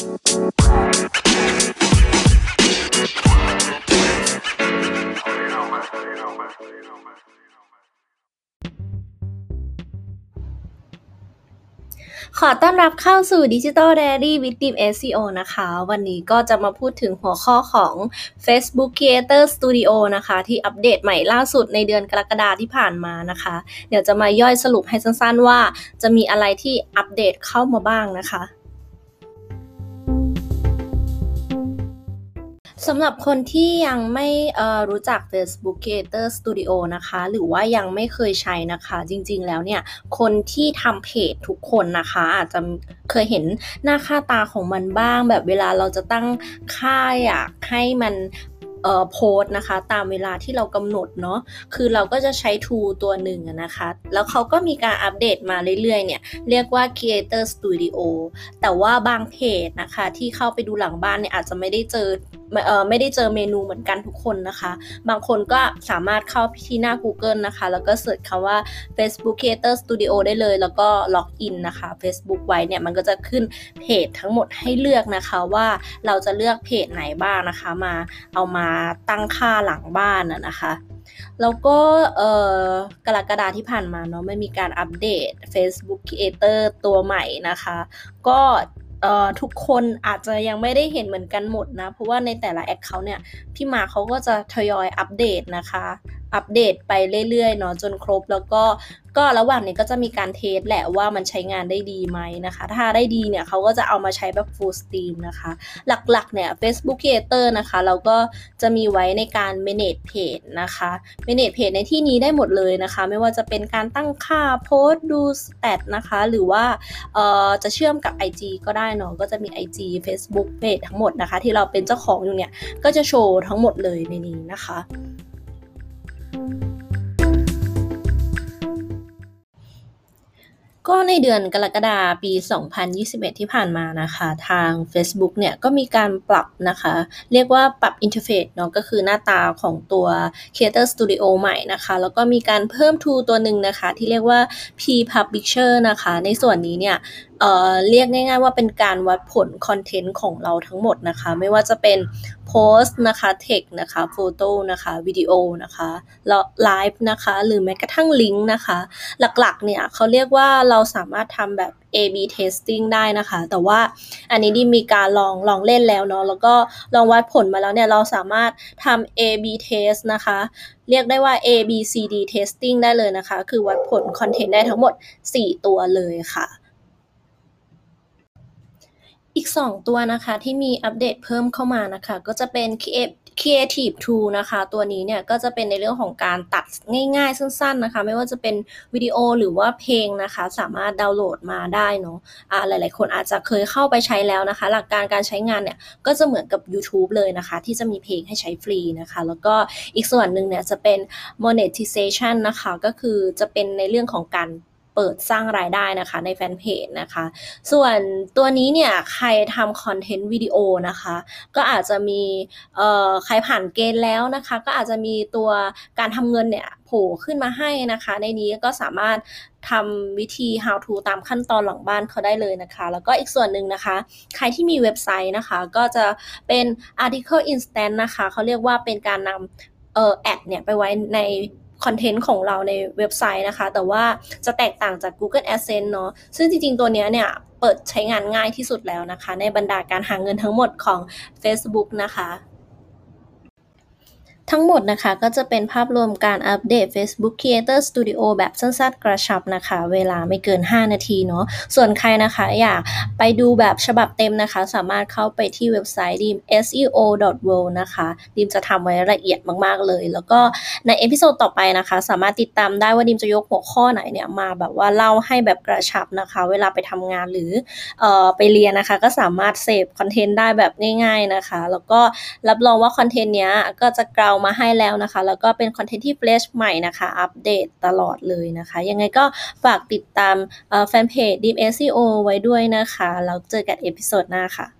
ขอต้อนรับเข้าสู่ Digital Diary with Team SEO นะคะ วันนี้ก็จะมาพูดถึงหัวข้อของ Facebook Creator Studio นะคะ ที่อัปเดตใหม่ล่าสุดในเดือนกรกฎาที่ผ่านมานะคะ เดี๋ยวจะมาย่อยสรุปให้สั้นๆว่า จะมีอะไรที่อัปเดตเข้ามาบ้างนะคะ สำหรับคนที่ยังไม่รู้จัก Facebook Creator Studio นะคะ หรือว่ายังไม่เคยใช้นะคะ จริงๆแล้วเนี่ย คนที่ทำเพจทุกคนนะคะ อาจจะเคยเห็นหน้าค่าตาของมันบ้าง แบบเวลาเราจะตั้งค่าอยากให้มันเอ่อโพสนะคะตามเวลาที่เรากำหนดเนาะคือเราก็จะใช้ทูตัวหนึ่งนะคะ แล้วเขาก็มีการอัปเดตมาเรื่อยๆเนี่ยเรียกว่า Creator Studio แต่ว่าบางเพจนะคะที่เข้าไปดูหลังบ้านเนี่ยอาจจะไม่ได้เจอ ไม่ได้เจอเมนูเหมือนกันทุกคนนะคะ บางคนก็สามารถเข้าที่หน้า Google นะคะ แล้วก็เสิร์ชคำว่า Facebook Creator Studio ได้เลย แล้วก็ล็อกอินนะคะ Facebook ไว้เนี่ยมันก็จะขึ้นเพจทั้งหมดให้เลือกนะคะว่าเราจะเลือกเพจไหนบ้างนะคะ มาเอามาตั้งค่าหลังบ้านนะคะแล้วก็กรกฎาที่ผ่านมาเนาะไม่มีการอัปเดต Facebook Creator ตัวใหม่นะคะ ก็ เอ่อทุกคนอาจจะยังไม่ได้เห็นเหมือนกันหมดนะ เพราะว่าในแต่ละแอคเคาท์เนี่ย พี่มาเขาก็จะทยอยอัปเดตนะคะ อัปเดตไปเรื่อยๆเนาะจนครบ แล้วก็ ก็ระหว่างนี้ก็จะมีการเทสแหละว่ามันใช้งานได้ดีไหมนะคะ ถ้าได้ดีเนี่ยเขาก็จะเอามาใช้แบบ full steam นะคะ หลักๆเนี่ย Facebook Creator นะคะ เราก็จะมีไว้ในการ manage page นะคะ manage page ในที่นี้ได้หมดเลยนะคะ ไม่ว่าจะเป็นการตั้งค่าโพสต์ดูสแตทนะคะ หรือว่าเอ่อจะเชื่อมกับ IG ก็ได้เนาะก็จะมี IG Facebook page ทั้งหมดนะคะ ที่เราเป็นเจ้าของอยู่เนี่ยก็จะโชว์ทั้งหมดเลยในนี้นะคะ ก็ในเดือนกรกฎาปี 2021 ที่ผ่านมานะคะ ทาง Facebook เนี่ยก็มีการปรับนะคะ เรียกว่าปรับอินเทอร์เฟซเนาะก็คือหน้าตาของตัว Creator Studio ใหม่นะคะ แล้วก็มีการเพิ่มทูตัวหนึ่งนะคะ ที่เรียกว่า P Publisher นะคะ ในส่วนนี้เนี่ย เอ่อเรียกง่าย ๆ ว่าเป็นการวัดผลคอนเทนต์ของเราทั้งหมดนะคะ ไม่ว่าจะเป็นโพสต์นะคะเทคนะคะโฟโต้นะคะวิดีโอนะคะแล้วไลฟ์นะคะหรือแม้กระทั่งลิงก์นะคะ หลักๆเนี่ยเขาเรียกว่าเราสามารถทำแบบ A/B testing ได้นะคะ แต่ว่าอันนี้ดิมีการลองลองเล่นแล้วเนาะแล้วก็ลองวัดผลมาแล้วเนี่ยเราสามารถทำ A/B test นะคะ เรียกได้ว่า A B C D testing ได้เลยนะคะ คือวัดผลคอนเทนต์ได้ทั้งหมด 4 ตัวเลยค่ะ อีก 2 ตัวนะคะที่มีอัปเดตเพิ่มเข้ามานะคะ ก็จะเป็น Creative Tool นะคะ ตัวนี้เนี่ยก็จะเป็นในเรื่องของการตัดง่ายๆ สั้นๆนะคะ ไม่ว่าจะเป็นวิดีโอหรือว่าเพลงนะคะ สามารถดาวน์โหลดมาได้เนาะะหลายๆ คนอาจจะเคยเข้าไปใช้แล้วนะคะ หลักการการใช้งานเนี่ยก็จะเหมือนกับ YouTube เลยนะคะ ที่จะมีเพลงให้ใช้ฟรีนะคะ แล้วก็อีกส่วนหนึ่งเนี่ยจะเป็น monetization นะคะ ก็คือจะเป็นในเรื่องของการ เปิดสร้างรายได้นะคะในแฟนเพจนะคะ ส่วนตัวนี้เนี่ยใครทำคอนเทนต์วิดีโอนะคะ ก็อาจจะมีเอ่อใครผ่านเกณฑ์แล้วนะคะ ก็อาจจะมีตัวการทำเงินเนี่ยโผล่ขึ้นมาให้นะคะ ในนี้ก็สามารถทำวิธี how to ตามขั้นตอนหลังบ้านเขาได้เลยนะคะ แล้วก็อีกส่วนหนึ่งนะคะ ใครที่มีเว็บไซต์นะคะ ก็จะเป็น article instant นะคะ เขาเรียกว่าเป็นการนำเอ่อแอดเนี่ยไปไว้ใน คอนเทนต์ของเราในเว็บไซต์นะคะ แต่ว่าจะแตกต่างจาก Google Adsense เนาะซึ่งจริง ๆ ตัวนี้เนี่ยเปิดใช้งานง่ายที่สุดแล้วนะคะ ในบรรดาการหาเงินทั้งหมดของ Facebook นะคะ ทั้งหมดนะคะก็จะเป็นภาพรวมการอัปเดต Facebook Creator Studio แบบสั้นๆ กระชับนะคะ เวลาไม่เกิน 5 นาทีเนาะส่วนใครนะคะอยากไปดูแบบฉบับเต็มนะคะ สามารถเข้าไปที่เว็บไซต์ dreamseo.world นะคะดรีมจะทำไว้ละเอียดมากๆเลย แล้วก็ใน episode ต่อไปนะคะ สามารถติดตามได้ว่าดรีมจะยกหัวข้อไหนเนี่ยมาแบบว่าเล่าให้แบบกระชับนะคะ เวลาไปทำงานหรือเอ่อไปเรียนนะคะ ก็สามารถเสพคอนเทนต์ได้แบบง่าย ๆนะคะ แล้วก็รับรองว่าคอนเทนต์เนี้ยก็จะกรองมาให้แล้วนะคะ แล้วก็เป็นคอนเทนต์ที่ fresh ใหม่นะคะ อัปเดตตลอดเลยนะคะ ยังไงก็ฝากติดตามแฟนเพจ DREAMseo ไว้ด้วยนะคะ แล้วเจอกัน episode หน้าค่ะ